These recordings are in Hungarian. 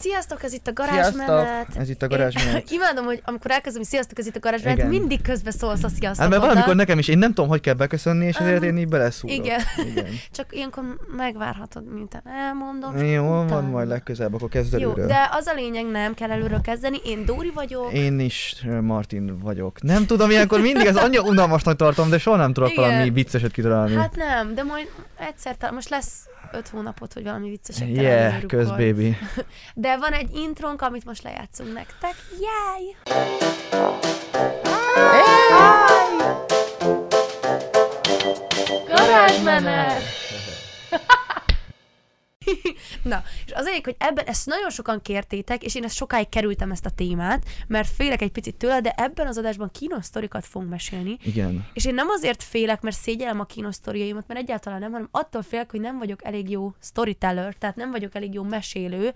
Sziasztok, ez itt a garázsmenet. ez itt a garázsmenet. Imádom, hogy amikor elkezdem, hogy sziasztok, ez itt a garázsmenet, mindig közbe szólsz a sziasztok. Hát mert valamikor nekem is, én nem tudom, hogy kell beköszönni, és ezért én így beleszúrok. igen. igen. Csak ilyenkor megvárhatod, miután elmondom. Jó, van utána. majd legközelebb, akkor kezd Jó, előről. de az a lényeg, nem kell előről kezdeni. Én Dóri vagyok. Én is ö, Martin vagyok. Nem tudom, ilyenkor mindig ez annyira unalmasnak tartom, de soha nem tudok Igen. valami vicceset kitalálni. Hát nem, de majd egyszer most lesz öt hónapot, hogy valami vicceset yeah, köz baby. De van egy intrónk, amit most lejátszunk nektek. Jaj! Garázsmenet! Na, és az egyik, hogy ebben ezt nagyon sokan kértétek, és én ezt sokáig kerültem ezt a témát, mert félek egy picit tőle, de ebben az adásban kínos sztorikat fogunk mesélni. Igen. És én nem azért félek, mert szégyellem a kínos sztoriaimat, mert egyáltalán nem, hanem attól félek, hogy nem vagyok elég jó storyteller, tehát nem vagyok elég jó mesélő,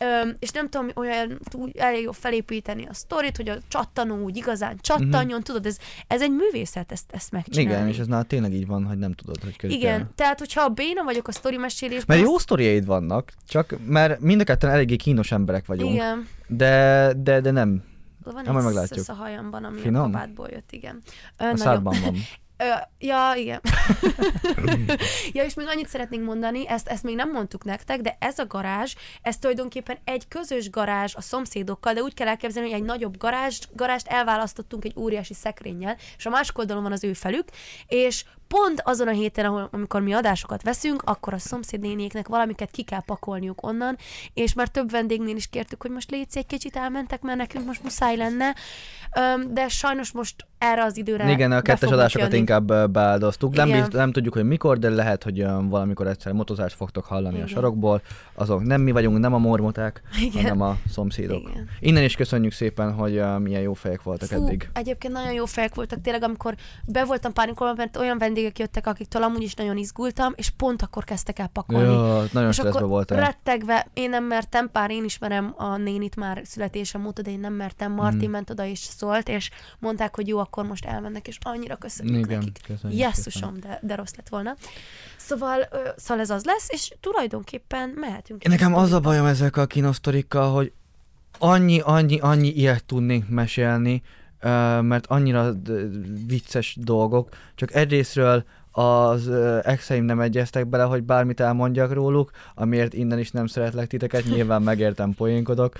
Öm, és nem tudom olyan úgy elég jó felépíteni a sztorit, hogy a csattanó úgy igazán csattanjon, uh-huh. tudod, ez, ez egy művészet ezt, ezt megcsinálni. Igen, és ez nál tényleg így van, hogy nem tudod, hogy közben. Igen, tehát hogyha a béna vagyok a sztori mesélésben, Mert jó sztoriaid vannak, csak mert mind a ketten eléggé kínos emberek vagyunk. Igen, De, de, de nem. van majd egy meglátjuk. a hajamban, ami Finom? a kabátból jött, igen. Ö, A nagyon- van. Ö, ja, igen. ja, és még annyit szeretnénk mondani, ezt, ezt még nem mondtuk nektek, de ez a garázs, ez tulajdonképpen egy közös garázs a szomszédokkal, de úgy kell elképzelni, hogy egy nagyobb garázs, garást elválasztottunk egy óriási szekrényel, és a másik oldalon van az ő felük, és pont azon a héten, ahol, amikor mi adásokat veszünk, akkor a szomszédnéniéknek valamiket ki kell pakolniuk onnan, és már több vendégnél is kértük, hogy most légy egy kicsit elmentek, mert nekünk most muszáj lenne, de sajnos most erre az időre Igen, a kettes adásokat jönni. inkább beáldoztuk. Nem, bizt, nem tudjuk, hogy mikor, de lehet, hogy valamikor egyszer motozást fogtok hallani Igen. a sarokból. Azok nem mi vagyunk, nem a mormoták, Igen. hanem a szomszédok. Igen. Innen is köszönjük szépen, hogy ö, milyen jó fejek voltak Fú, eddig. egyébként nagyon jó fejek voltak tényleg, amikor be voltam pánikolva, mert olyan vendégek jöttek, akiktől amúgy is nagyon izgultam, és pont akkor kezdtek el pakolni. Jó, nagyon és akkor voltam. rettegve, én nem mertem, pár én ismerem a nénit már születésem óta, de én nem mertem, Martin Mm. ment oda és szólt, és mondták, hogy jó, akkor most elmennek, és annyira köszönjük Igen, nekik. köszönjük Jesszusom, de, de rossz lett volna. Szóval, ö, szóval ez az lesz, és tulajdonképpen mehetünk. Én nekem az a bajom ezekkel a kinosztorikkal, hogy annyi, annyi, annyi ilyet tudnénk mesélni, mert annyira vicces dolgok, csak egyrésztről az exeim nem egyeztek bele, hogy bármit elmondjak róluk, amiért innen is nem szeretlek titeket, nyilván megértem, poénkodok.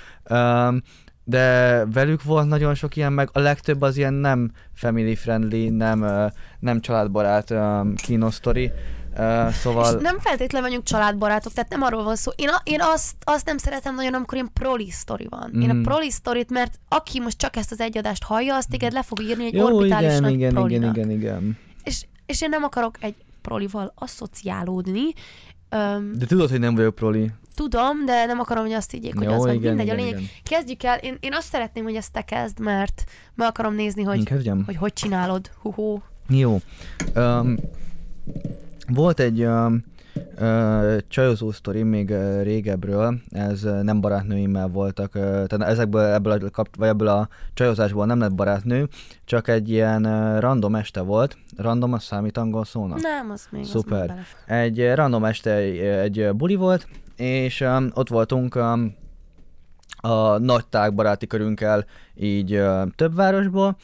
De velük volt nagyon sok ilyen, meg a legtöbb az ilyen nem family friendly, nem, nem családbarát kinosztori. Uh, szóval... És nem feltétlenül vagyunk családbarátok, tehát nem arról van szó. Én, a, én azt, azt nem szeretem nagyon, amikor ilyen proli sztori van. Mm. Én Mm. a proli sztorit, mert aki most csak ezt az egy adást hallja, azt téged le fog írni egy Jó, orbitális igen, nagy igen, igen, prolinak. igen, igen. És, és én nem akarok egy prolival asszociálódni. Öm, De tudod, hogy nem vagyok proli. tudom, de nem akarom, hogy azt higgyék, hogy Jó, az vagy. igen, Mindegy, a igen, lényeg. igen. Kezdjük el. Én, én azt szeretném, hogy ezt te kezd, mert meg akarom nézni, Hogy... hogy Én kezdjem? hogy, hogy csinálod. Hú-hú. Jó. Um, volt egy um, uh, csajozó sztori még uh, régebről, ez nem barátnőimmel voltak, uh, tehát ezekből, ebből a, kap, vagy ebből a csajozásból nem lett barátnő, csak egy ilyen uh, random este volt. Random, az számít angol szónak? Nem, az még. Az Szuper. még belefér. Egy eh, random este egy, egy buli volt, és ott voltunk a nagy tág baráti körünkkel így több városból,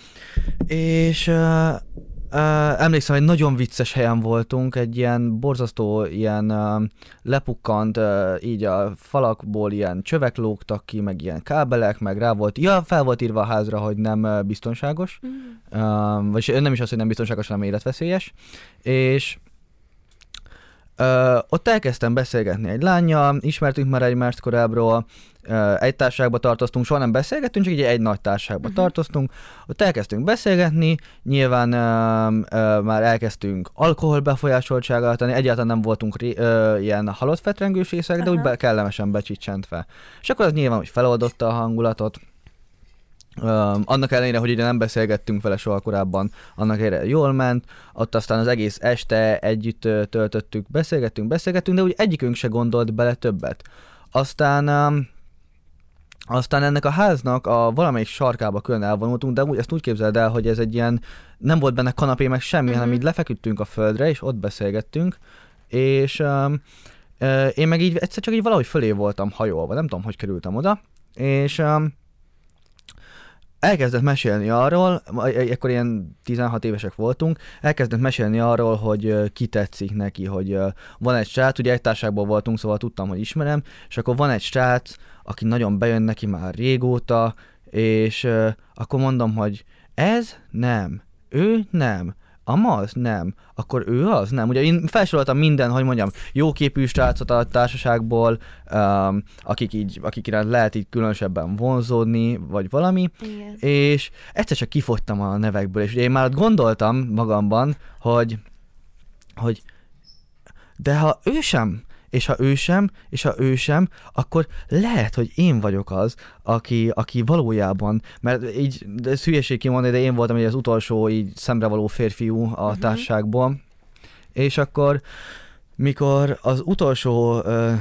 és uh, emlékszem, hogy nagyon vicces helyen voltunk, egy ilyen borzasztó, ilyen uh, lepukkant, uh, így a falakból ilyen csövek lógtak ki, meg ilyen kábelek, meg rá volt, ja, fel volt írva a házra, hogy nem uh, biztonságos, Mm. um, vagy nem is az, hogy nem biztonságos, hanem életveszélyes, és Uh, ott elkezdtem beszélgetni egy lányjal, ismertünk már egymást korábbról, uh, egy társaságba tartoztunk, soha nem beszélgettünk, csak így egy nagy társaságba uh-huh. tartoztunk. Ott elkezdtünk beszélgetni, nyilván uh, uh, már elkezdtünk alkohol befolyásoltsággal tenni, egyáltalán nem voltunk ré, uh, ilyen halott fetrengős részek, de úgy be, kellemesen becsicsentve. És akkor az nyilván, hogy feloldotta a hangulatot, Um, annak ellenére, hogy ugye nem beszélgettünk vele soha korábban, annak ellenére jól ment, ott aztán az egész este együtt töltöttük, beszélgettünk, beszélgettünk, de úgy egyikünk se gondolt bele többet. Aztán um, aztán ennek a háznak a valamelyik sarkába külön elvonultunk, de úgy, ezt úgy képzeld el, hogy ez egy ilyen, nem volt benne kanapé meg semmi, Mhm. hanem így lefeküdtünk a földre, és ott beszélgettünk, és um, én meg így egyszer csak így valahogy fölé voltam hajolva, nem tudom, hogy kerültem oda, és um, elkezdett mesélni arról, akkor ilyen 16 évesek voltunk, elkezdett mesélni arról, hogy ki tetszik neki, hogy van egy srác, ugye egy társágból voltunk, szóval tudtam, hogy ismerem, és akkor van egy srác, aki nagyon bejön neki már régóta, és akkor mondom, hogy ez nem, ő nem, a Maz? Nem. Akkor ő az? Nem. Ugye én felsoroltam minden, hogy mondjam, jóképű srácot a társaságból, um, akik így, akik iránt lehet így különösebben vonzódni, vagy valami, Igen. és egyszer csak kifogytam a nevekből, és ugye én már ott gondoltam magamban, hogy, hogy de ha ő sem, és ha ő sem, és ha ő sem, akkor lehet, hogy én vagyok az, aki, aki valójában, mert így, ez hülyeség kimondani, de én voltam az utolsó így szemrevaló férfiú a Mhm. társaságból, és akkor mikor az utolsó uh,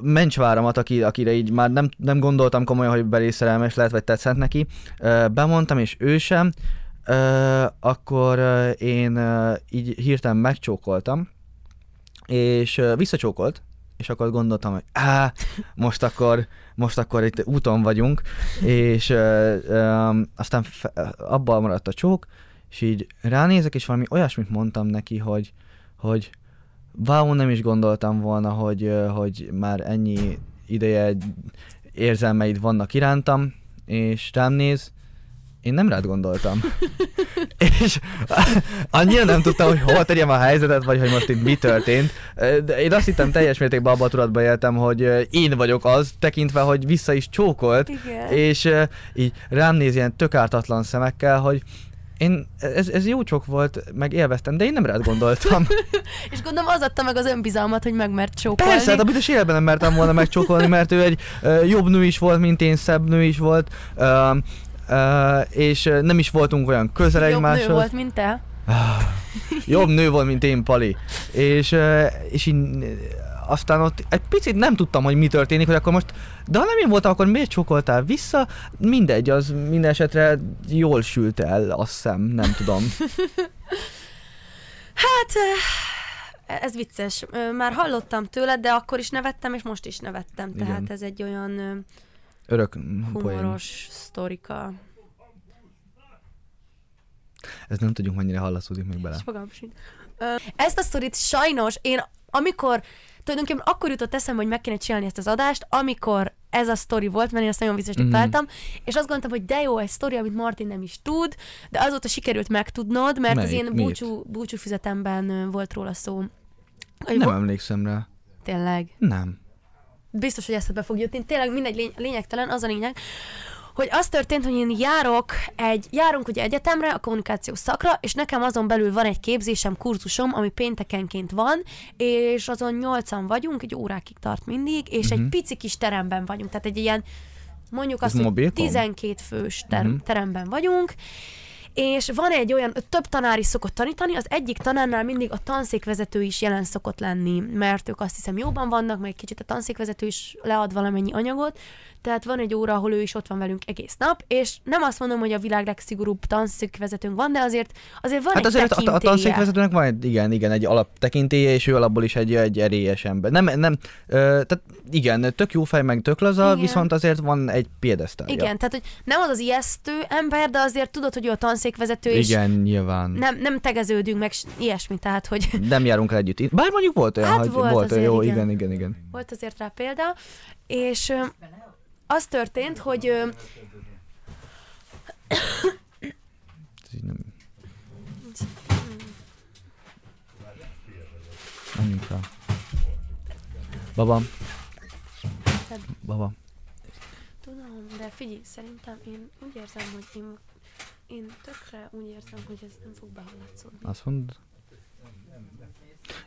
mencsváramat, aki, akire így már nem, nem gondoltam komolyan, hogy belé szerelmes lehet, vagy tetszett neki, uh, bemondtam, és ő sem, uh, akkor uh, én uh, így hirtelen megcsókoltam, és visszacsókolt, és akkor gondoltam, hogy á, most akkor, most akkor itt úton vagyunk, és uh, um, aztán fe, abban maradt a csók, és így ránézek, és valami olyasmit mondtam neki, hogy, hogy wow, nem is gondoltam volna, hogy, ö, hogy már ennyi ideje érzelmeid vannak irántam, és rám néz, én nem rád gondoltam. és annyira nem tudtam, hogy hova tegyem a helyzetet, vagy hogy most itt mi történt. De én azt hittem teljes mértékben abban a tudatban éltem, hogy én vagyok az, tekintve, hogy vissza is csókolt, Igen. és így rám néz ilyen tök ártatlan szemekkel, hogy én, ez, ez jó csok volt, meg élveztem, de én nem rád gondoltam. És gondolom az adta meg az önbizalmat, hogy megmert csókolni. Persze, hát a büdös életben nem mertem volna megcsókolni, mert ő egy ö, jobb nő is volt, mint én, szebb nő is volt, ö, és nem is voltunk olyan közel Jobb nő egymáshoz. volt, mint te. Ah, jobb nő volt, mint én, Pali. És, és így, aztán ott egy picit nem tudtam, hogy mi történik, hogy akkor most, de ha nem én voltam, akkor miért csókoltál vissza? Mindegy, az minden esetre jól sült el, azt hiszem, nem tudom. Hát, ez vicces. Már hallottam tőled, de akkor is nevettem, és most is nevettem. Igen. Tehát ez egy olyan Örök mm, poén. humoros sztorika. Ez nem tudjuk, mennyire hallaszódik még bele. Ezt a sztorit sajnos én, amikor tulajdonképpen akkor jutott eszembe, hogy meg kéne csinálni ezt az adást, amikor ez a sztori volt, mert én azt nagyon viccesnek Mhm. mm. találtam, és azt gondoltam, hogy de jó, egy sztori, amit Martin nem is tud, de azóta sikerült megtudnod, mert az Melyik? én Miért? búcsú, búcsúfüzetemben volt róla szó. Hogy Nem vo- emlékszem rá. Tényleg. Nem. Biztos, hogy eszedbe fog jutni. Tényleg mindegy lény- lényegtelen, az a lényeg, hogy az történt, hogy én járok egy, járunk ugye egyetemre, a kommunikációs szakra, és nekem azon belül van egy képzésem, kurzusom, ami péntekenként van, és azon nyolcan vagyunk, egy órákig tart mindig, és uh-huh. egy pici kis teremben vagyunk, tehát egy ilyen, mondjuk Ez azt, hogy mobilkom? 12 fős ter- Mhm. uh-huh. teremben vagyunk, és van egy olyan, több tanár is szokott tanítani, az egyik tanárnál mindig a tanszékvezető is jelen szokott lenni, mert ők azt hiszem jóban vannak, meg kicsit a tanszékvezető is lead valamennyi anyagot, tehát van egy óra, ahol ő is ott van velünk egész nap, és nem azt mondom, hogy a világ legszigorúbb tanszékvezetőnk van, de azért, azért van Hát egy azért a, a, a tekintélye. tanszékvezetőnek van egy, igen, igen, egy alaptekintélye, és ő alapból is egy, egy erélyes ember. Nem, nem, ö, tehát igen, tök jó fej, meg tök laza, Igen. viszont azért van egy piedesztálja. Igen, tehát hogy nem az az ijesztő ember, de azért tudod, hogy ő a tanszékvezető, és Igen, nyilván. Nem. nem, tegeződünk meg ilyesmi, tehát hogy nem járunk el együtt. Bár mondjuk volt olyan, Hát hogy volt volt azért, jó, igen. igen, igen, igen. volt azért rá példa, és az történt, hogy ö, fel. Baba. Baba. Tudom, de figyelj, szerintem én úgy érzem, hogy én, én tökre úgy érzem, hogy ez nem fog behallatszódni. Azt mondod?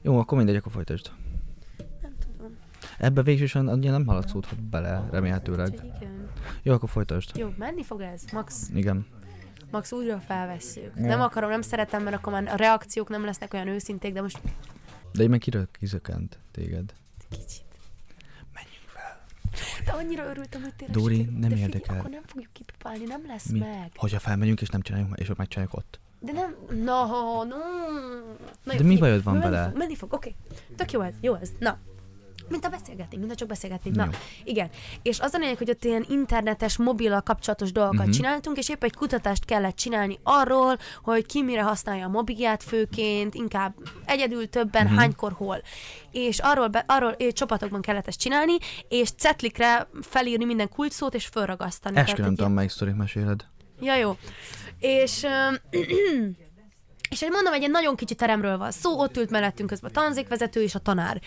Jó, akkor mindegy, akkor folytasd. Ebbe végsősorban annyira nem haladszódhat bele, remélhetőleg. Úgyhogy igen. Jó, akkor folytasd. Jó, menni fog ez? Max, Igen. max újra felvesszük. Ja. Nem akarom, nem szeretem, mert akkor már a reakciók nem lesznek olyan őszinték, de most De így meg kirök, téged. kicsit. Menjünk fel. De annyira örültem, hogy tényleg Dóri, sikerült. nem de figyelj, érdekel. akkor nem fogjuk kipipálni, nem lesz Mi? meg. Hogyha felmegyünk és nem csináljuk és ott megcsináljuk ott. De nem, no, no. Na De jó, mi figyelj, bajod van menni vele? Fog, menni fog, oké. Tök jó ez, jó ez. Na, Mint a beszélgetnénk, mint a csak beszélgetnénk. Na, igen. És az a lényeg, hogy ott ilyen internetes, mobillal kapcsolatos dolgokat uh-huh. csináltunk, és épp egy kutatást kellett csinálni arról, hogy ki mire használja a mobilját főként, inkább egyedül többen, uh-huh. hánykor, hol. És arról, be, arról eh, csapatokban kellett ezt csinálni, és cetlikre felírni minden kulcsszót, és fölragasztani. Eskü Tehát nem egy tudom, melyik sztorit meséled. Ja, jó. És... öm, És egy mondom, egy ilyen nagyon kicsi teremről van szó, ott ült mellettünk közben a tanzékvezető és a tanár.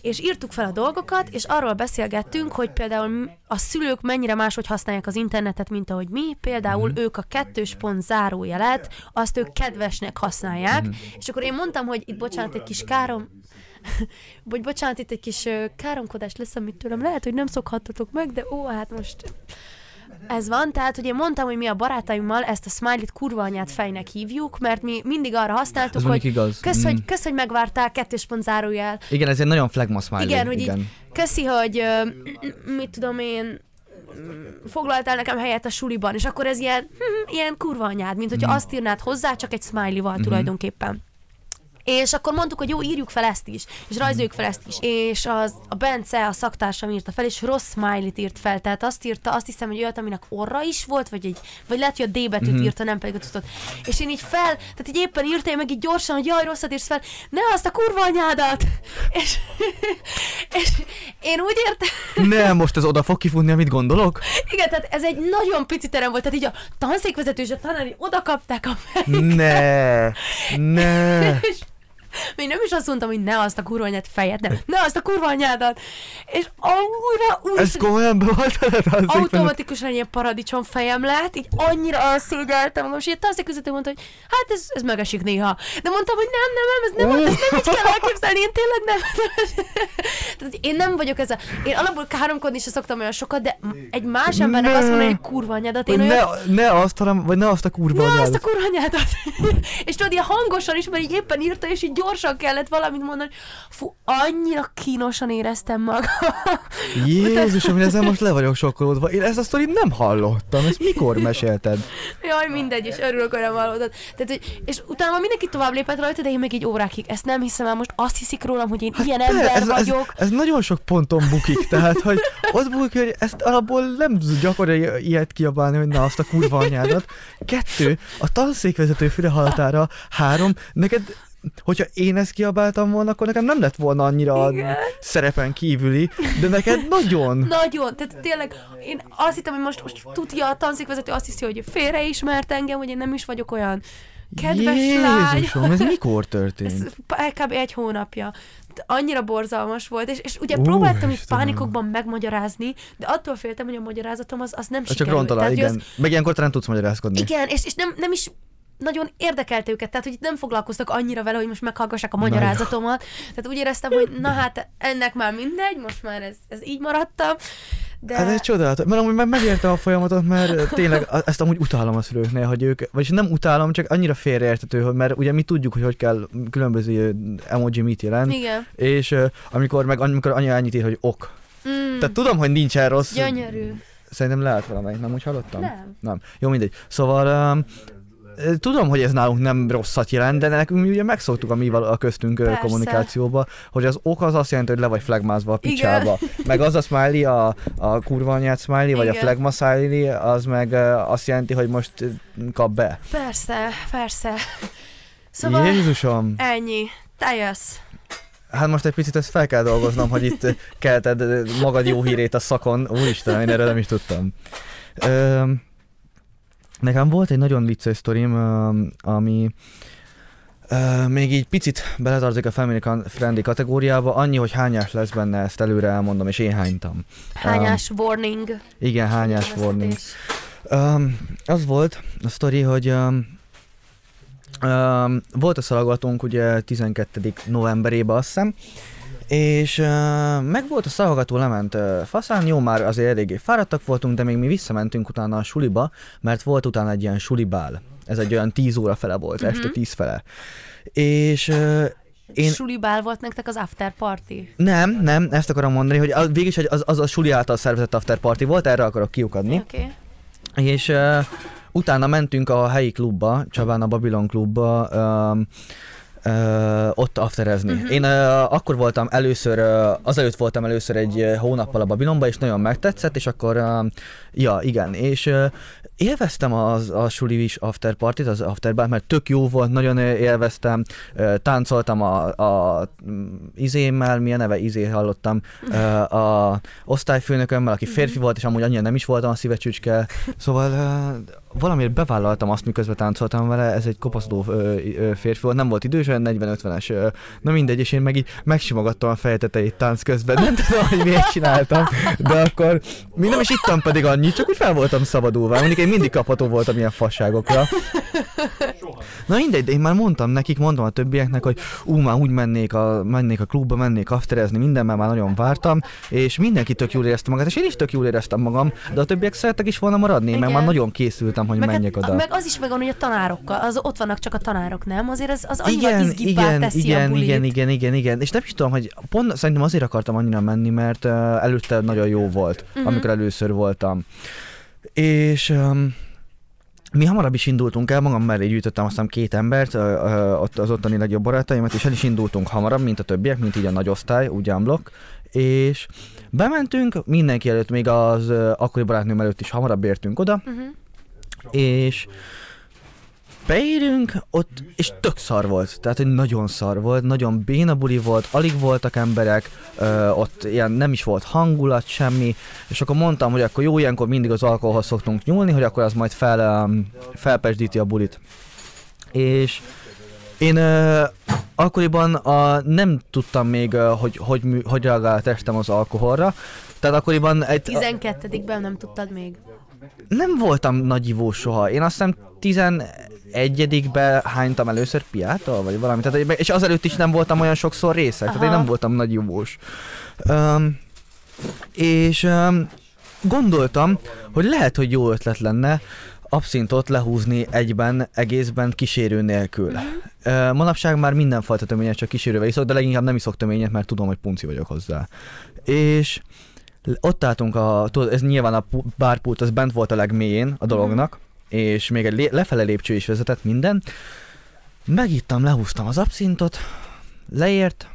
És írtuk fel a dolgokat, és arról beszélgettünk, hogy például a szülők mennyire máshogy használják az internetet, mint ahogy mi. Például Mhm. ők a kettős pont zárójelet, azt ők kedvesnek használják. Mhm. És akkor én mondtam, hogy itt bocsánat, egy kis károm, vagy bocsánat, itt egy kis káromkodás lesz, amit tőlem lehet, hogy nem szokhattatok meg, de ó, hát most ez van, tehát hogy én mondtam, hogy mi a barátaimmal ezt a smiley-t kurva anyát fejnek hívjuk, mert mi mindig arra használtuk, Ez hogy igaz. kösz, Mm. hogy, kösz, hogy megvártál, kettős pont zárójel. Igen, ez egy nagyon flagma smiley. Igen, hogy így köszi, hogy mit tudom én, mm, foglaltál nekem helyet a suliban, és akkor ez ilyen, hm, ilyen kurva anyád, mint hogyha Mhm. azt írnád hozzá, csak egy smiley-val tulajdonképpen. És akkor mondtuk, hogy jó, írjuk fel ezt is, és rajzoljuk fel ezt is. És az, a Bence, a szaktársam írta fel, és rossz smiley-t írt fel. Tehát azt írta, azt hiszem, hogy olyat, aminek orra is volt, vagy, egy, vagy lehet, hogy a D betűt írta, nem pedig a tudod. És én így fel, tehát így éppen írta, én meg így gyorsan, hogy jaj, rosszat írsz fel, ne azt a kurva anyádat! És, és én úgy értem, Nem, most ez oda fog kifutni, amit gondolok? igen, tehát ez egy nagyon pici terem volt, tehát így a tanszékvezető és a tanár így oda kapták a fejét, Ne, ne. és még nem is azt mondtam, hogy ne azt a kurva anyád fejed, nem, ne azt a kurva anyádat. És újra, újra, Ez komolyan volt automatikusan ilyen paradicsom fejem lett, így annyira elszégyeltem magam, és a tanszékvezető mondta, hogy hát ez, ez megesik néha. De mondtam, hogy nem, nem, nem, ez nem, ez nem így kell elképzelni, én tényleg nem. Tehát én nem vagyok ez a... Én alapból káromkodni sem szoktam olyan sokat, de egy más embernek Ne. azt mondani, hogy kurva anyádat, én olyan, ne, ne azt, hanem, vagy ne azt a kurva Ne azt a anyádat. kurva anyádat! és tudod, ilyen hangosan is, mert így éppen írta, és így gyorsan kellett valamit mondani. Fú, annyira kínosan éreztem magam. Jézusom, én ezzel most le vagyok sokkolódva. Én ezt a sztorit nem hallottam. Ezt mikor mesélted? Jaj, mindegy, és örülök, hogy nem hallottad. Tehát, hogy, és utána mindenki tovább lépett rajta, de én meg egy órákig ezt nem hiszem el, most azt hiszik rólam, hogy én ilyen Hát Pe- ember ez, ez, vagyok. ez, nagyon sok ponton bukik, tehát, hogy ott bukik, hogy ezt alapból nem gyakori ilyet kiabálni, hogy na azt a kurva anyádat. Kettő, a tanszékvezető füle hallatára. Három, neked hogyha én ezt kiabáltam volna, akkor nekem nem lett volna annyira Igen. szerepen kívüli, de neked nagyon. Nagyon, tehát tényleg, én azt hittem, hogy most, most tudja a tanszékvezető, azt hiszi, hogy félreismert engem, hogy én nem is vagyok olyan kedves lány. Jézusom, ez mikor történt? Ez kb. egy hónapja. Annyira borzalmas volt, és, és ugye Ú, próbáltam Istenem. pánikokban megmagyarázni, de attól féltem, hogy a magyarázatom az, az nem Csak sikerült. Tehát, hogy igen. Meg ilyenkor talán tudsz magyarázkodni. Igen, és, és nem, nem is nagyon érdekelte őket, tehát hogy nem foglalkoztak annyira vele, hogy most meghallgassák a magyarázatomat. Tehát úgy éreztem, hogy na hát ennek már mindegy, most már ez, ez így maradtam. De Hát ez csodálatos, mert amúgy meg megérte a folyamatot, mert tényleg ezt amúgy utálom a szülőknél, hogy ők, vagyis nem utálom, csak annyira félreértető, hogy mert ugye mi tudjuk, hogy hogy kell különböző emoji mit jelent, igen. és amikor meg amikor anya annyit ír, hogy ok. Mm, Tehát tudom, hogy nincsen rossz. gyönyörű. Szerintem lehet valamelyik, nem úgy hallottam? Nem. Nem. Jó, mindegy. Szóval um, Tudom, hogy ez nálunk nem rosszat jelent, de nekünk mi ugye megszoktuk a mi a köztünk Persze. kommunikációba, hogy az ok az azt jelenti, hogy le vagy flagmázva a picsába. Meg az a smiley, a, a kurva anyát smiley, vagy a Igen. flagma smiley, az meg azt jelenti, hogy most kap be. Persze, persze. Szóval Jézusom! ennyi. Te jössz. Hát most egy picit ezt fel kell dolgoznom, hogy itt kelted magad jó hírét a szakon. Úristen, én erről nem is tudtam. Ö, nekem volt egy nagyon vicces sztorim, ami még így picit beletartozik a family friendly kategóriába, annyi, hogy hányás lesz benne, ezt előre elmondom, és én hánytam. Hányás warning. Igen, hányás warning. Um, az volt a sztori, hogy um, um, volt a szalagatunk ugye 12. novemberében azt hiszem, és uh, meg volt a szalgató, lement uh, faszán, jó már azért eléggé fáradtak voltunk, de még mi visszamentünk utána a suliba, mert volt utána egy ilyen sulibál. Ez egy olyan 10 óra fele volt, Mhm. este 10 fele. És uh, én- Sulibál volt nektek az after party. nem, nem, ezt akarom mondani, hogy az, végig az, az a suli által szervezett after party volt, erre akarok kiukadni. Okay. És uh, utána mentünk a helyi klubba, Csabán a Babylon klubba, um, ö, ott afterezni. Uh-huh. Én ö, akkor voltam először, ö, azelőtt voltam először egy hónappal a Babilonba, és nagyon megtetszett, és akkor, ö, ja, igen, és ö, élveztem az, a suli is after partit, az afterbar, mert tök jó volt, nagyon élveztem, ö, táncoltam a, a mm, izémmel, milyen neve izé hallottam, ö, a osztályfőnökömmel, aki férfi volt, és amúgy annyira nem is voltam a szívecsücske, szóval ö, valamiért bevállaltam azt, miközben táncoltam vele, ez egy kopaszodó férfi volt, nem volt idős, olyan 40-50-es, ö, na mindegy, és én meg így megsimogattam a fejteteit tánc közben, nem tudom, hogy miért csináltam, de akkor mi nem is ittam pedig annyit, csak úgy fel voltam szabadulva, mondjuk én mindig kapható voltam ilyen fasságokra. Na mindegy, de én már mondtam nekik, mondtam a többieknek, hogy ú, már úgy mennék a, mennék a klubba, mennék afterezni, mindenben már nagyon vártam, és mindenki tök jól érezte magát, és én is tök jól éreztem magam, de a többiek szerettek is volna maradni, Igen. mert Igen. már nagyon készültem, hogy Meg, menjek hát, oda. meg az is megvan, hogy a tanárokkal, az ott vannak csak a tanárok, nem? Azért az, az annyira igen, igen, teszi a igen, bulit. igen, igen, igen, igen, és nem is tudom, hogy pont szerintem azért akartam annyira menni, mert uh, előtte nagyon jó volt, uh-huh. amikor először voltam. És um, mi hamarabb is indultunk el, magam mellé gyűjtöttem aztán két embert, ott az ottani legjobb barátaimat, és el is indultunk hamarabb, mint a többiek, mint így a nagy osztály, úgy unblock, és bementünk, mindenki előtt, még az akkori barátnőm előtt is hamarabb értünk oda, Uh-huh. és beérünk, ott, és tök szar volt, tehát hogy nagyon szar volt, nagyon béna buli volt, alig voltak emberek, ö, ott ilyen nem is volt hangulat, semmi, és akkor mondtam, hogy akkor jó, ilyenkor mindig az alkoholhoz szoktunk nyúlni, hogy akkor az majd fel, felpesdíti a bulit. És én ö, akkoriban a, nem tudtam még, hogy, hogy, mű- hogy reagál a testem az alkoholra, tehát akkoriban egy, 12-ben nem tudtad még. Nem voltam nagy ivó soha. Én azt hiszem 11-be hánytam először piától, vagy valami. Tehát, és azelőtt is nem voltam olyan sokszor részek, tehát én Aha. nem voltam nagy ivós. Um, és um, gondoltam, hogy lehet, hogy jó ötlet lenne abszintot lehúzni egyben, egészben, kísérő nélkül. Uh, manapság már mindenfajta töményet csak kísérővel iszok, de leginkább nem iszok töményet, mert tudom, hogy punci vagyok hozzá. És ott álltunk, a, tudod, ez nyilván a pu- bárpult, az bent volt a legmélyén a dolognak, és még egy lefele lépcső is vezetett minden. Megittam, lehúztam az abszintot, leért,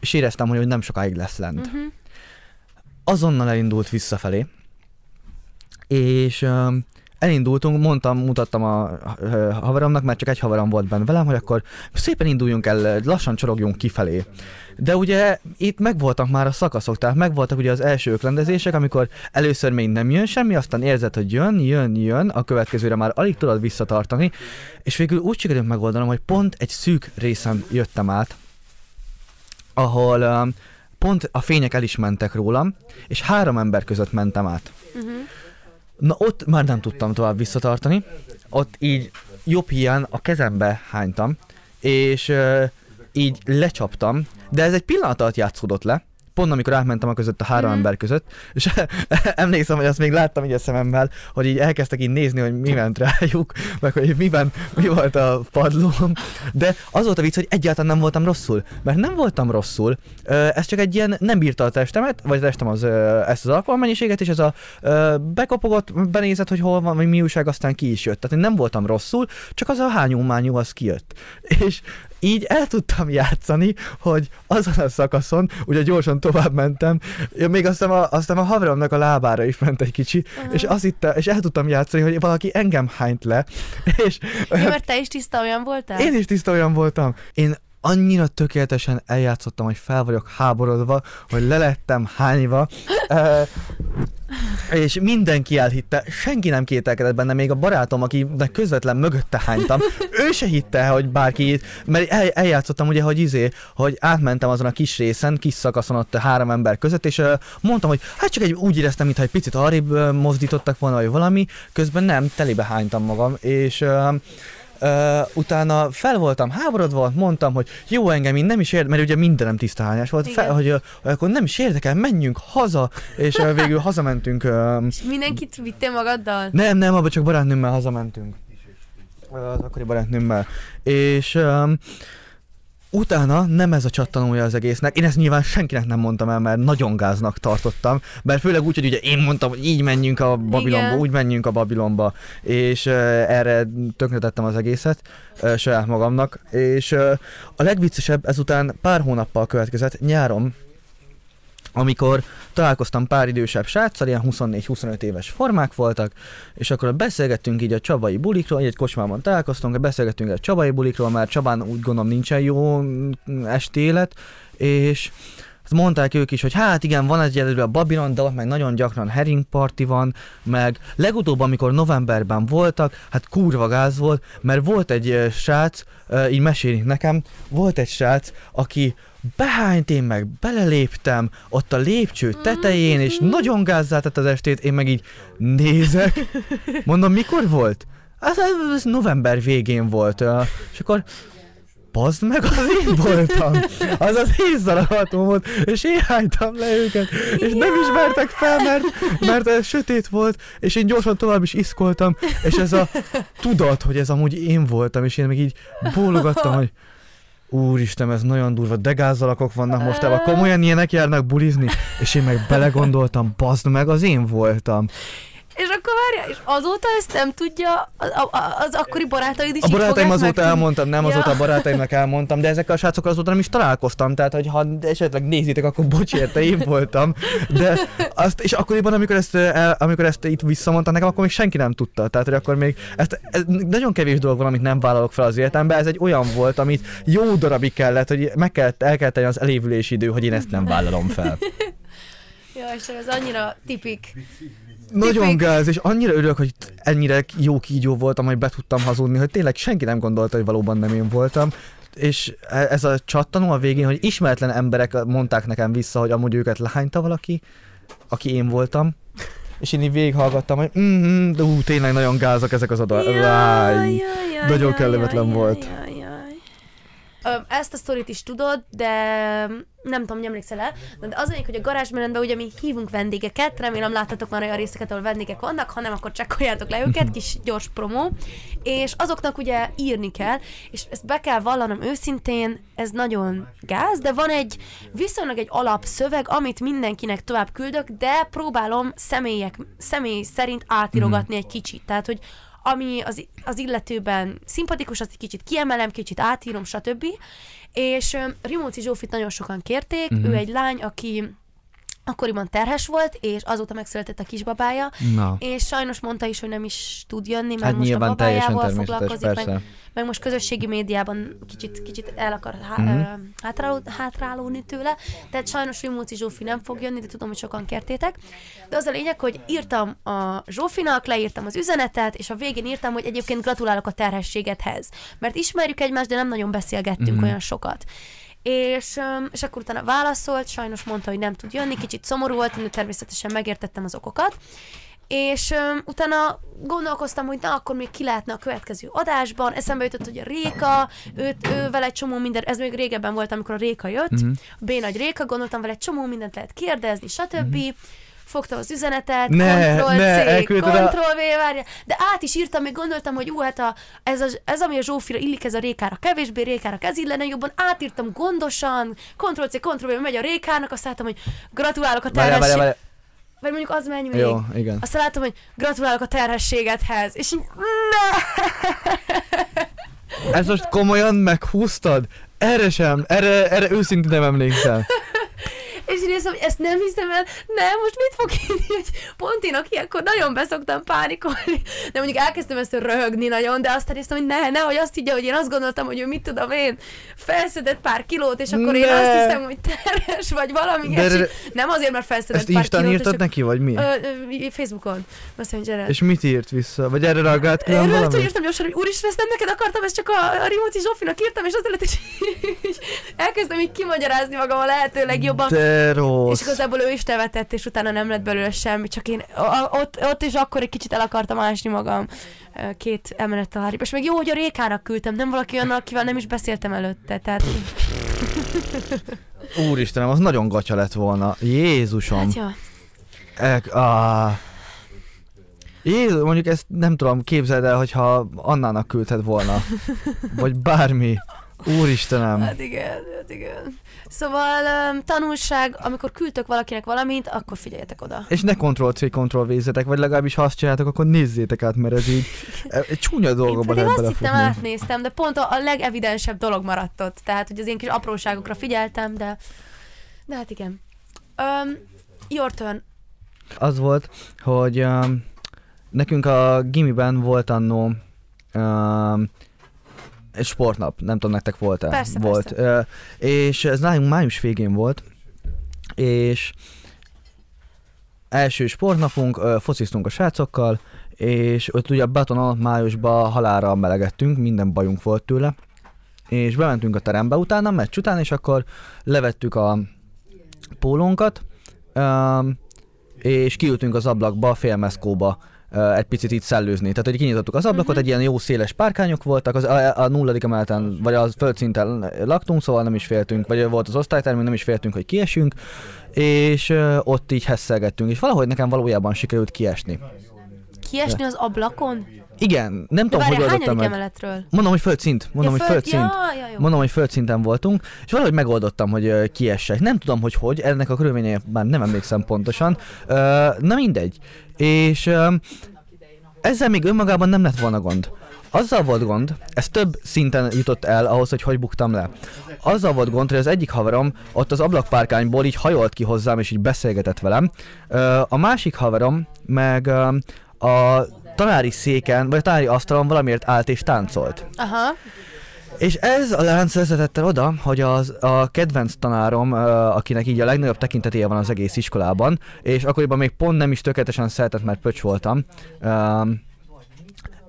és éreztem, hogy nem sokáig lesz lent. Uh-huh. Azonnal elindult visszafelé, és um, elindultunk, mondtam, mutattam a haveromnak, mert csak egy haverom volt benne velem, hogy akkor szépen induljunk el, lassan csorogjunk kifelé. De ugye itt megvoltak már a szakaszok, tehát megvoltak ugye az első ökrendezések, amikor először még nem jön semmi, aztán érzed, hogy jön, jön, jön, a következőre már alig tudod visszatartani, és végül úgy sikerült megoldanom, hogy pont egy szűk részen jöttem át, ahol pont a fények el is mentek rólam, és három ember között mentem át. Uh-huh. Na ott már nem tudtam tovább visszatartani, ott így jobb hiány a kezembe hánytam, és uh, így lecsaptam, de ez egy pillanat alatt játszódott le, pont amikor átmentem a között a három Mhm. ember között, és emlékszem, hogy azt még láttam így a szememmel, hogy így elkezdtek így nézni, hogy mi ment rájuk, meg hogy miben, mi volt a padlóm, de az volt a vicc, hogy egyáltalán nem voltam rosszul, mert nem voltam rosszul, ez csak egy ilyen, nem bírta a testemet, vagy a testem az, ezt az alkoholmennyiséget, és ez a bekopogott, benézett, hogy hol van, vagy mi újság, aztán ki is jött. Tehát én nem voltam rosszul, csak az a hányómányú az kijött. És így el tudtam játszani, hogy azon a szakaszon, ugye gyorsan tovább mentem, még aztán a, aztán a haveromnak a lábára is ment egy kicsi, Aha. és, azt hitte, és el tudtam játszani, hogy valaki engem hányt le, és Jó, mert te is tiszta olyan voltál? én is tiszta olyan voltam. Én annyira tökéletesen eljátszottam, hogy fel vagyok háborodva, hogy lelettem hányva, és mindenki elhitte, senki nem kételkedett benne, még a barátom, akinek közvetlen mögötte hánytam, ő se hitte, hogy bárki, mert el, eljátszottam ugye, hogy izé, hogy átmentem azon a kis részen, kis szakaszon ott három ember között, és uh, mondtam, hogy hát csak egy, úgy éreztem, mintha egy picit arrébb mozdítottak volna, vagy valami, közben nem, telibe hánytam magam, és uh, Uh, utána fel voltam háborodva, mondtam, hogy jó engem, én nem is érdekel, mert ugye mindenem tiszta hányás volt, fel, hogy uh, akkor nem is érdekel, menjünk haza, és uh, végül hazamentünk. Uh, És mindenkit vittél magaddal? nem, nem, abban csak barátnőmmel hazamentünk. Az akkori barátnőmmel. És um, Utána nem ez a csattanója az egésznek, én ezt nyilván senkinek nem mondtam el, mert nagyon gáznak tartottam, mert főleg úgy, hogy ugye én mondtam, hogy így menjünk a Babilonba, Igen. úgy menjünk a Babilonba, és uh, erre tönkretettem az egészet uh, saját magamnak, és uh, a legviccesebb ezután pár hónappal következett, nyáron, amikor találkoztam pár idősebb sráccal, ilyen 24-25 éves formák voltak, és akkor beszélgettünk így a csabai bulikról, így egy kocsmában találkoztunk, beszélgettünk a csabai bulikról, mert Csabán úgy gondolom nincsen jó mm, estélet, és mondták ők is, hogy hát igen, van egy egyelőre a Babylon, de ott meg nagyon gyakran herring party van, meg legutóbb, amikor novemberben voltak, hát kurva gáz volt, mert volt egy srác, így mesélik nekem, volt egy srác, aki behányt, én meg beleléptem ott a lépcső tetején, és nagyon gázzá tett az estét, én meg így nézek, mondom, mikor volt? Hát ez, november végén volt, és akkor Bazd meg, az én voltam. Az az én szaravatom volt, és én hánytam le őket, és nem ismertek fel, mert, mert ez sötét volt, és én gyorsan tovább is iszkoltam, és ez a tudat, hogy ez amúgy én voltam, és én meg így bólogattam, hogy Úristen, ez nagyon durva, de gázalakok vannak mostában, komolyan ilyenek járnak bulizni, és én meg belegondoltam, bazd meg, az én voltam. És akkor várja, és azóta ezt nem tudja, az, az akkori barátaid is A barátaim azóta meg- elmondtam, nem Ja. azóta a barátaimnak elmondtam, de ezekkel a srácokkal azóta nem is találkoztam, tehát hogy ha esetleg nézitek, akkor bocs érte, én voltam. De azt, és akkoriban, amikor ezt, el, amikor ezt itt visszamondtam nekem, akkor még senki nem tudta. Tehát, hogy akkor még, ezt, ez nagyon kevés dolog van, amit nem vállalok fel az életembe, ez egy olyan volt, amit jó darabig kellett, hogy meg kellett, el kellett tenni az elévülési idő, hogy én ezt nem vállalom fel. Ja, és ez annyira tipik. Nagyon gáz, és annyira örülök, hogy ennyire jó kígyó voltam, hogy be tudtam hazudni, hogy tényleg senki nem gondolta, hogy valóban nem én voltam. És e- ez a csattanó a végén, hogy ismeretlen emberek mondták nekem vissza, hogy amúgy őket lehányta valaki, aki én voltam. És én így végighallgattam, hogy mm, ú, tényleg nagyon gázak ezek az adat. Ráj. Nagyon kellemetlen volt. Jaj, Ezt a sztorit is tudod, de nem tudom, hogy emlékszel el, de az egyik, hogy a garázsmenetben ugye mi hívunk vendégeket, remélem láttatok már olyan részeket, ahol vendégek vannak, ha nem, akkor csekkoljátok le őket, kis gyors promó, és azoknak ugye írni kell, és ezt be kell vallanom őszintén, ez nagyon gáz, de van egy viszonylag egy alapszöveg, amit mindenkinek tovább küldök, de próbálom személyek, személy szerint átirogatni egy kicsit, tehát, hogy ami az, az illetőben szimpatikus, azt egy kicsit kiemelem, kicsit átírom, stb. És Rimóci Zsófit nagyon sokan kérték, Mhm. ő egy lány, aki akkoriban terhes volt, és azóta megszületett a kisbabája, Na. és sajnos mondta is, hogy nem is tud jönni, mert Hát most a babájával foglalkozik, meg, meg most közösségi médiában kicsit, kicsit el akar há, Mhm. uh-huh. hátráló, hátrálódni tőle, tehát sajnos Rimóci Zsófi nem fog jönni, de tudom, hogy sokan kértétek. De az a lényeg, hogy írtam a Zsófinak, leírtam az üzenetet, és a végén írtam, hogy egyébként gratulálok a terhességedhez. Mert ismerjük egymást, de nem nagyon beszélgettünk uh-huh. olyan sokat. És, és akkor utána válaszolt, sajnos mondta, hogy nem tud jönni, kicsit szomorú volt, de természetesen megértettem az okokat. És öm, utána gondolkoztam, hogy na, akkor még ki lehetne a következő adásban. Eszembe jutott, hogy a Réka, őt, ő vele egy csomó minden, ez még régebben volt, amikor a Réka jött, a B nagy Réka, gondoltam vele egy csomó mindent lehet kérdezni, stb. Fogtam az üzenetet, Ne, Ctrl ne, C, elküldted a- Ctrl V, várja. De át is írtam, még gondoltam, hogy ú, hát a, ez, a, ez, ami a Zsófira illik, ez a Rékára kevésbé, Rékára ez illene jobban. Átírtam gondosan, Ctrl C, Ctrl V, megy a Rékának, azt láttam, hogy gratulálok a terhesség. Vagy mondjuk az menj még. Jó, igen. Aztán látom, hogy gratulálok a terhességedhez. És ne! Ez most komolyan meghúztad? Erre sem, erre, erre őszintén nem emlékszem. Én nézem, hogy ezt nem hiszem el, nem, most mit fog írni, hogy pont én, aki ilyenkor nagyon beszoktam pánikolni, de mondjuk elkezdtem ezt röhögni nagyon, de aztán néztem, hogy ne, nehogy azt higgye, hogy én azt gondoltam, hogy ő mit tudom én, felszedett pár kilót, és akkor én Ne. azt hiszem, hogy terhes vagy valami De ilyesmi. Nem azért, mert felszedett Ezt pár Instán kilót, írtad és neki, vagy mi? Ö, ö, Facebookon, Messengeren. És mit írt vissza? Vagy erre reagált Én külön rögtön írtam gyorsan, hogy úristen, ezt nem neked akartam, ezt csak a, a Rimóci Zsófinak írtam, és az lett, és így elkezdem így kimagyarázni magam a lehető legjobban. De rossz. És igazából ő is nevetett, és utána nem lett belőle semmi, csak én ott, ott is akkor egy kicsit el akartam ásni magam két emelettel arrébb. És meg jó, hogy a Rékának küldtem, nem valaki olyan, akivel nem is beszéltem előtte, tehát Úristenem, az nagyon gatya lett volna. Jézusom. hát ja. Ek, ah. Jézus, mondjuk ezt nem tudom, képzeld el, hogyha Annának küldted volna. Vagy bármi. Úristenem. Hát igen, hát igen. Szóval um, tanulság, amikor küldtök valakinek valamit, akkor figyeljetek oda. És ne Ctrl-C, Ctrl-V-zetek, vagy legalábbis ha azt csináltok, akkor nézzétek át, mert ez így e, csúnya Én dolgokban lehet azt hittem, átnéztem, de pont a, a legevidensebb dolog maradt ott. Tehát, hogy az ilyen kis apróságokra figyeltem, de, de hát igen. Um, your turn. Az volt, hogy um, nekünk a gimiben volt annó um, egy sportnap, nem tudom, nektek volt-e? Persze, volt. Uh, és ez nálunk május végén volt, és első sportnapunk, uh, fociztunk a srácokkal, és ott ugye beton alatt májusban halára melegettünk, minden bajunk volt tőle, és bementünk a terembe utána, a meccs után, és akkor levettük a pólónkat, um, és kiültünk az ablakba, félmeszkóba ö, egy picit itt szellőzni. Tehát, hogy kinyitottuk az ablakot, Mhm. egy ilyen jó széles párkányok voltak, az, a, a nulladik emeleten, vagy a földszinten laktunk, szóval nem is féltünk, vagy volt az osztálytermünk, nem is féltünk, hogy kiesünk, és ott így hesszelgettünk, és valahogy nekem valójában sikerült kiesni. Kiesni az ablakon? Igen, nem De tudom, hogy várjál, oldottam hányadik meg. emeletről? Mondom, hogy földszint. Mondom, ja, hogy föld- földszint. Ja, ja, jó. Mondom, hogy földszinten voltunk, és valahogy megoldottam, hogy ö, kiessek. Nem tudom, hogy hogy, ennek a körülménye már nem emlékszem pontosan. Ö, na mindegy. És ö, ezzel még önmagában nem lett volna gond. Azzal volt gond, ez több szinten jutott el ahhoz, hogy hogy buktam le. Azzal volt gond, hogy az egyik haverom ott az ablakpárkányból így hajolt ki hozzám, és így beszélgetett velem. A másik haverom meg a tanári széken, vagy a tanári asztalon valamiért állt és táncolt. Aha. És ez a lánc vezetett el oda, hogy az, a kedvenc tanárom, akinek így a legnagyobb tekintetéje van az egész iskolában, és akkoriban még pont nem is tökéletesen szeretett, mert pöcs voltam,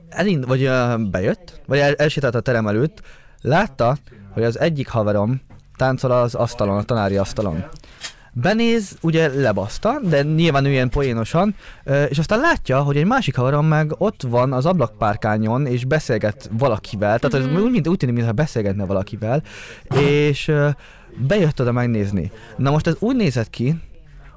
elind, vagy bejött, vagy el, elsétált a terem előtt, látta, hogy az egyik haverom táncol az asztalon, a tanári asztalon. Benéz, ugye lebaszta, de nyilván ő ilyen poénosan, és aztán látja, hogy egy másik haverom meg ott van az ablakpárkányon, és beszélget valakivel, tehát Mhm. ez úgy, mint, úgy tűnik, mintha beszélgetne valakivel, és bejött oda megnézni. Na most ez úgy nézett ki,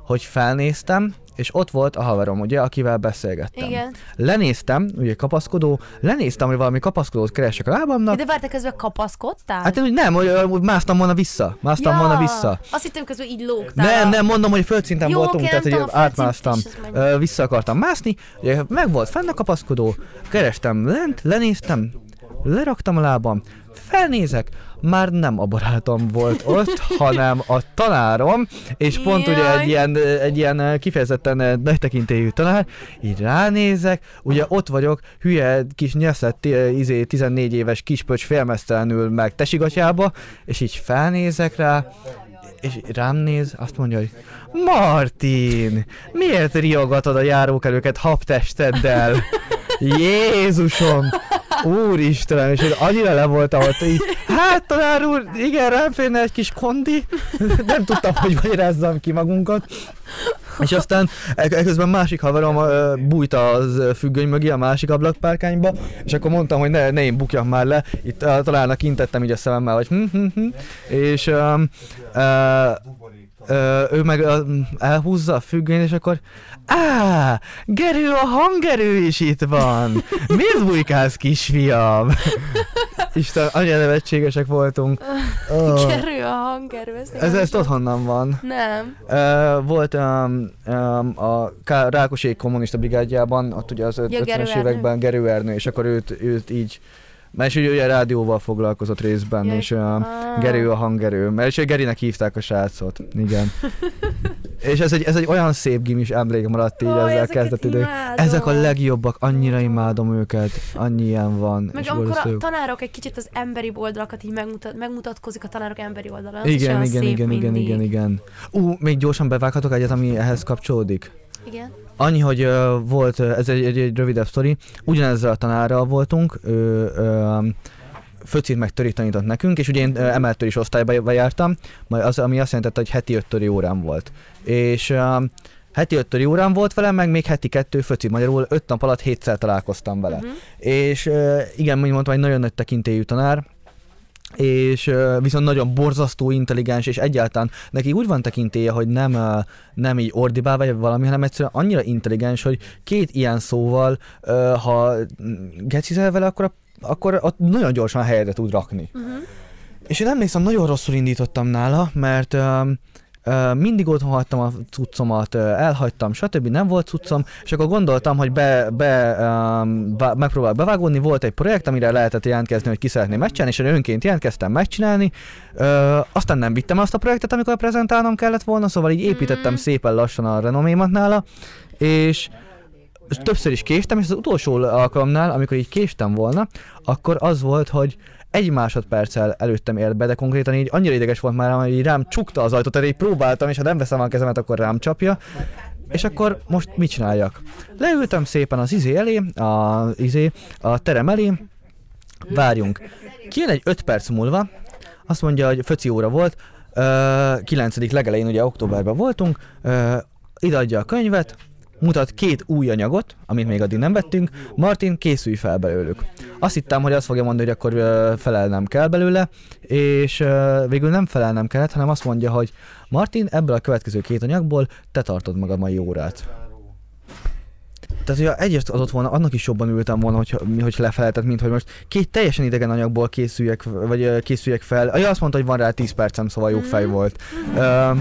hogy felnéztem, és ott volt a haverom, ugye, akivel beszélgettem. Igen. Lenéztem, ugye kapaszkodó, lenéztem, hogy valami kapaszkodót keresek a lábamnak, De vártak közben kapaszkodtál? hát nem, hogy, hogy másztam volna vissza, másztam volna vissza. Azt hittem közben így lógtál. Nem, nem, mondom, hogy földszinten Jó, voltunk, oké, tehát hogy átmásztam, ö, vissza akartam mászni, ugye meg volt fenn a kapaszkodó, kerestem lent, lenéztem, leraktam a lábam, felnézek, már nem a barátom volt ott, hanem a tanárom, és pont ugye Jaj. egy ilyen, egy ilyen kifejezetten ö, nagy tekintélyű tanár, így ránézek, ugye ott vagyok, hülye kis nyeszett ö, izé, 14 éves kispöcs félmeztelenül meg tesigatjába, és így felnézek rá, és rám néz, azt mondja, hogy Martin, miért riogatod a járókelőket habtesteddel? Jézusom! Úristenem, és én annyira le voltam ott, így, hát tanár úr, igen, rám férne egy kis kondi, nem tudtam, hogy magyarázzam ki magunkat. És aztán e- eközben másik haverom ö, bújt az függöny mögé a másik ablakpárkányba, és akkor mondtam, hogy ne, ne én bukjam már le, itt uh, találnak intettem így a szememmel, hogy hm, hm, hm, és um, uh, Ö, ő meg ö, elhúzza a függönyt, és akkor Á, Gerő, a hangerő is itt van! Miért bujkálsz, kisfiam? Isten, annyira nevetségesek voltunk. Oh, Kerül a hangerő. ez, ez tudom. tudod honnan van? Nem. Ö, volt um, um, a Ká- Rákosi kommunista brigádjában, ott ugye az Ja, Gerő 50-es Ernő. években Gerő Ernő, és akkor őt, őt így mert és ugye, ugye rádióval foglalkozott részben, Ja, és ah. Gerő a hangerő, mert és Gerinek hívták a srácot, igen. és ez egy, ez egy olyan szép gimis emlék maradt így Ó, ezzel kezdett idő. Ezek a legjobbak, annyira imádom őket, annyi ilyen van. Meg és amikor a tanárok egy kicsit az emberi oldalakat így megmutat, megmutatkozik a tanárok emberi oldala. Az igen, igen, igen, igen, mindig. igen, igen. Ú, még gyorsan bevághatok egyet, ami ehhez kapcsolódik. igen. Annyi, hogy ö, volt, ez egy, egy, egy rövidebb sztori, ugyanezzel a tanárral voltunk, ő ö, föcit meg törit tanított nekünk, és ugye én emeltől is osztályba jártam, majd az, ami azt jelentette, hogy heti öt töri órám volt. És ö, heti öt töri órám volt velem, meg még heti kettő föci, magyarul öt nap alatt hétszer találkoztam vele. Uh-huh. És ö, igen, úgy mondtam, egy nagyon nagy tekintélyű tanár, és viszont nagyon borzasztó, intelligens, és egyáltalán neki úgy van tekintélye, hogy nem, nem így ordibál vagy valami, hanem egyszerűen annyira intelligens, hogy két ilyen szóval, ha gecizel vele, akkor, akkor ott nagyon gyorsan helyre tud rakni. Uh-huh. És én emlékszem, nagyon rosszul indítottam nála, mert mindig otthon hagytam a cuccomat, elhagytam, stb. nem volt cuccom, és akkor gondoltam, hogy be, be um, megpróbál bevágódni. Volt egy projekt, amire lehetett jelentkezni, hogy ki szeretném megcsinálni, és én önként jelentkeztem megcsinálni. Uh, aztán nem vittem azt a projektet, amikor prezentálnom kellett volna, szóval így építettem mm. szépen lassan a renomémat nála, és többször is késtem, és az utolsó alkalomnál, amikor így késtem volna, akkor az volt, hogy egy másodperccel előttem ért be, de konkrétan így annyira ideges volt már, hogy így rám csukta az ajtót, tehát így próbáltam, és ha nem veszem a kezemet, akkor rám csapja. És akkor most mit csináljak? Leültem szépen az izé elé, a, izé, a terem elé, várjunk. Kijön egy 5 perc múlva, azt mondja, hogy föci óra volt, uh, 9. legelején, ugye októberben voltunk, uh, ideadja a könyvet, mutat két új anyagot, amit még addig nem vettünk, Martin, készülj fel belőlük. Azt hittem, hogy azt fogja mondani, hogy akkor felelnem kell belőle, és végül nem felelnem kellett, hanem azt mondja, hogy Martin, ebből a következő két anyagból te tartod meg a mai órát. Tehát, hogyha egyet adott volna, annak is jobban ültem volna, hogy, hogy lefeleltet, mint hogy most két teljesen idegen anyagból készüljek, vagy készüljek fel. Ja, azt mondta, hogy van rá 10 percem, szóval jó fej volt. Uh,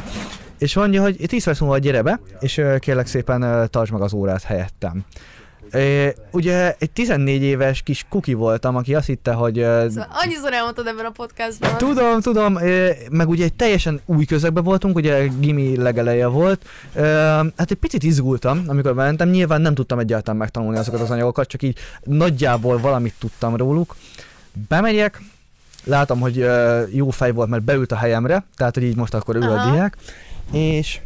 és mondja, hogy 10 perc múlva gyere be, és kérlek szépen tartsd meg az órát helyettem. É, ugye egy 14 éves kis kuki voltam, aki azt hitte, hogy... Szóval annyiszor elmondtad ebben a podcastban. Tudom, tudom, meg ugye egy teljesen új közegben voltunk, ugye gimi legeleje volt. Hát egy picit izgultam, amikor mentem, nyilván nem tudtam egyáltalán megtanulni azokat az anyagokat, csak így nagyjából valamit tudtam róluk. Bemegyek, látom, hogy jó fej volt, mert beült a helyemre, tehát hogy így most akkor ül a diák, és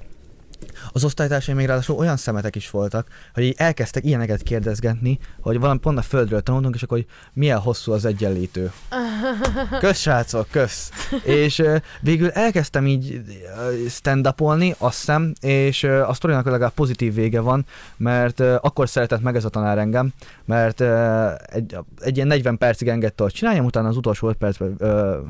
az osztálytársaim még ráadásul olyan szemetek is voltak, hogy így elkezdtek ilyeneket kérdezgetni, hogy valami pont a földről tanultunk, és akkor, hogy milyen hosszú az egyenlítő. Kösz, srácok, kösz. és végül elkezdtem így uh, stand-upolni, azt hiszem, és a sztorinak legalább pozitív vége van, mert akkor szeretett meg ez a tanár engem, mert egy, egy ilyen 40 percig engedte, hogy csináljam, utána az utolsó 5 percben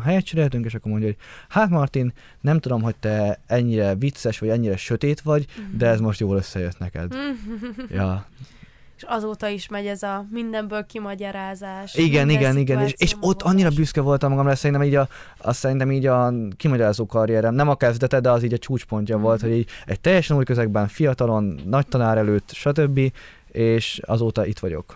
helyet cseréltünk, és akkor mondja, hogy hát Martin, nem tudom, hogy te ennyire vicces, vagy ennyire sötét vagy, de ez most jól összejött neked. ja. És azóta is megy ez a mindenből kimagyarázás. Igen, igen, igen, és, és ott annyira büszke voltam magamra, szerintem így a, azt szerintem így a kimagyarázó karrierem, nem a kezdete, de az így a csúcspontja mm. volt, hogy így egy teljesen új közegben, fiatalon, nagy tanár előtt, stb. És azóta itt vagyok.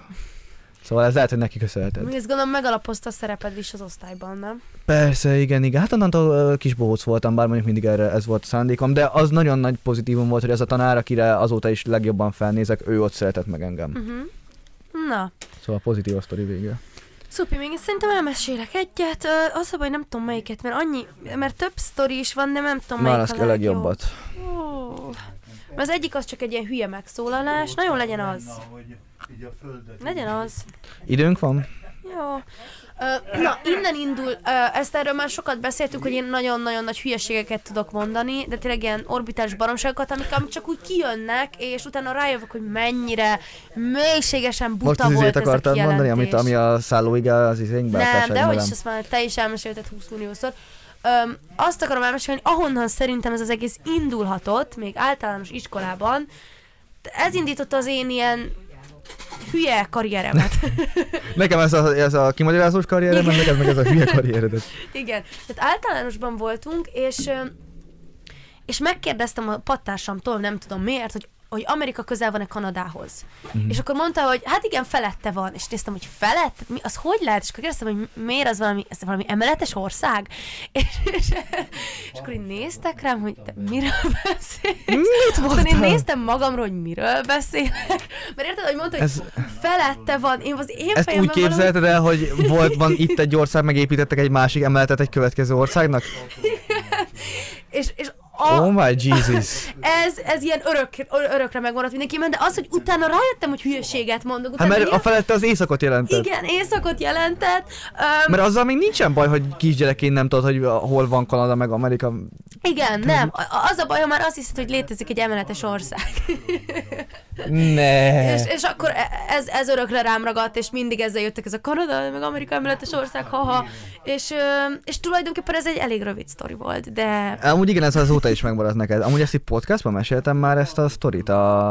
Szóval ez lehet, hogy neki köszönheted. Ezt gondolom megalapozta a szereped is az osztályban, nem? Persze, igen, igen. Hát onnantól kis bohóc voltam, bár mondjuk mindig erre ez volt a szándékom, de az nagyon nagy pozitívum volt, hogy ez a tanár, akire azóta is legjobban felnézek, ő ott szeretett meg engem. Uh-huh. Na. Szóval pozitív a sztori vége. Szupi, még szerintem elmesélek egyet. Az a baj, nem tudom melyiket, mert annyi, mert több sztori is van, de nem tudom melyik a, a legjobbat. Oh. Az egyik az csak egy ilyen hülye megszólalás, nagyon legyen az. Így a földet. Legyen az. Időnk van? Jó. Na, innen indul, ezt erről már sokat beszéltük, hogy én nagyon-nagyon nagy hülyeségeket tudok mondani, de tényleg ilyen orbitális baromságokat, amik, amik csak úgy kijönnek, és utána rájövök, hogy mennyire mélységesen buta Most volt ez akartad a mondani, amit, ami a szállóiga az izénkben? Nem, de hogy is azt már te is elmesélted 20 milliószor. Um, azt akarom elmesélni, hogy ahonnan szerintem ez az egész indulhatott, még általános iskolában, ez indította az én ilyen hülye karrieremet. Nekem ez a, ez a kimagyarázós karrierem, neked meg ez a hülye karrieredet. Igen. Tehát általánosban voltunk, és és megkérdeztem a pattársamtól, nem tudom miért, hogy hogy Amerika közel van-e Kanadához. Uh-huh. És akkor mondta, hogy hát igen, felette van. És néztem, hogy felett? Mi, az hogy lehet? És akkor kérdeztem, hogy miért az valami, ez valami emeletes ország? És, és, és akkor én néztek rám, hogy te miről beszélsz? Mit mondtál? én néztem magamról, hogy miről beszélek. Mert érted, hogy mondta, hogy ez... felette van. Én az én Ezt úgy képzelted el, hogy volt van itt egy ország, megépítettek egy másik emeletet egy következő országnak? és, és a, oh my Jesus. Ez, ez ilyen örök, örökre megmaradt mindenkiben, de az, hogy utána rájöttem, hogy hülyeséget mondok. Hát mert a felette az éjszakot jelentett. Igen, éjszakot jelentett. Um, mert azzal még nincsen baj, hogy kisgyerekként nem tudod, hogy hol van Kanada meg Amerika. Igen, nem. Az a baj, már azt hiszed, hogy létezik egy emeletes ország. Ne. És, és akkor e- ez, ez örökre rám ragadt, és mindig ezzel jöttek, ez a Kanada, meg Amerika emeletes ország, haha. És, és tulajdonképpen ez egy elég rövid sztori volt, de Amúgy igen, ez azóta is megmaradt neked. Amúgy ezt itt podcastban meséltem már ezt a sztorit, a,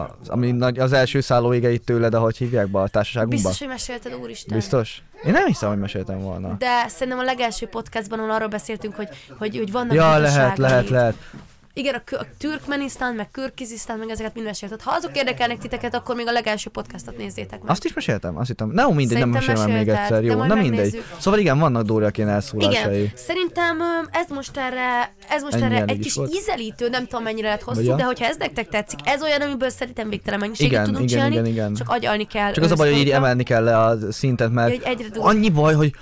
a, ami nagy, az első szállóigeit tőled, ahogy hívják be a társaságunkba. biztos, hogy mesélted, úristen. Biztos? Én nem hiszem, hogy meséltem volna. De szerintem a legelső podcastban, ahol arról beszéltünk, hogy, hogy, hogy vannak Ja, lehet, lehet, lehet. Igen, a, a Türkmenisztán, meg Kürkizisztán, meg ezeket mind mesélted. Ha azok érdekelnek titeket, akkor még a legelső podcastot nézzétek meg. Azt is meséltem? Azt hittem. Nem, mindegy, nem Szerintem mesélem még egyszer. Jó, na mindegy. megnézzük. Szóval igen, vannak Dóriak ilyen elszólásai. Igen, szerintem ez most erre, ez most Ennyi erre egy is kis volt. ízelítő, nem tudom mennyire lett hosszú, Vagy ja. de hogyha ez nektek tetszik, ez olyan, amiből szerintem végtelen mennyiséget Igen, tudunk igen, csinálni, igen, igen. csak agyalni kell. Csak az a baj, hogy így emelni kell le a szintet, mert annyi baj, hogy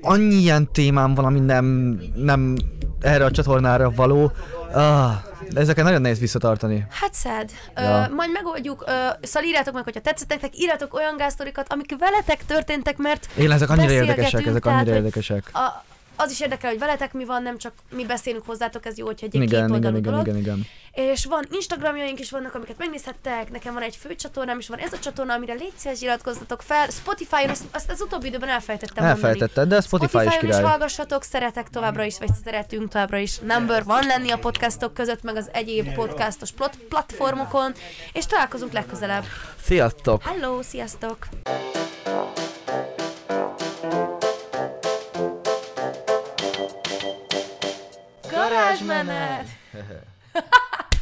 annyi ilyen témám van, ami nem, nem erre a csatornára való. Ah, ezeket nagyon nehéz visszatartani. Hát szed. Ja. Ja. majd megoldjuk. Ö, szóval írjátok meg, hogyha tetszett nektek, írjátok olyan gáztorikat, amik veletek történtek, mert Én ezek annyira érdekesek, ezek tehát, annyira hogy érdekesek. a, az is érdekel, hogy veletek mi van, nem csak mi beszélünk hozzátok, ez jó, hogyha egy Igen, két igen, igen, dolog. igen, igen. És van Instagramjaink is vannak, amiket megnézhettek, nekem van egy fő csatornám is, van ez a csatorna, amire légy szíves iratkozzatok fel. Spotify-on, azt, azt az utóbbi időben elfelejtettem mondani. Elfelejtetted, de a Spotify is Spotify-on is király. hallgassatok, szeretek továbbra is, vagy szeretünk továbbra is number van lenni a podcastok között, meg az egyéb podcastos plat- platformokon, és találkozunk legközelebb. Sziasztok! Hello, sziasztok! Varázsmenet!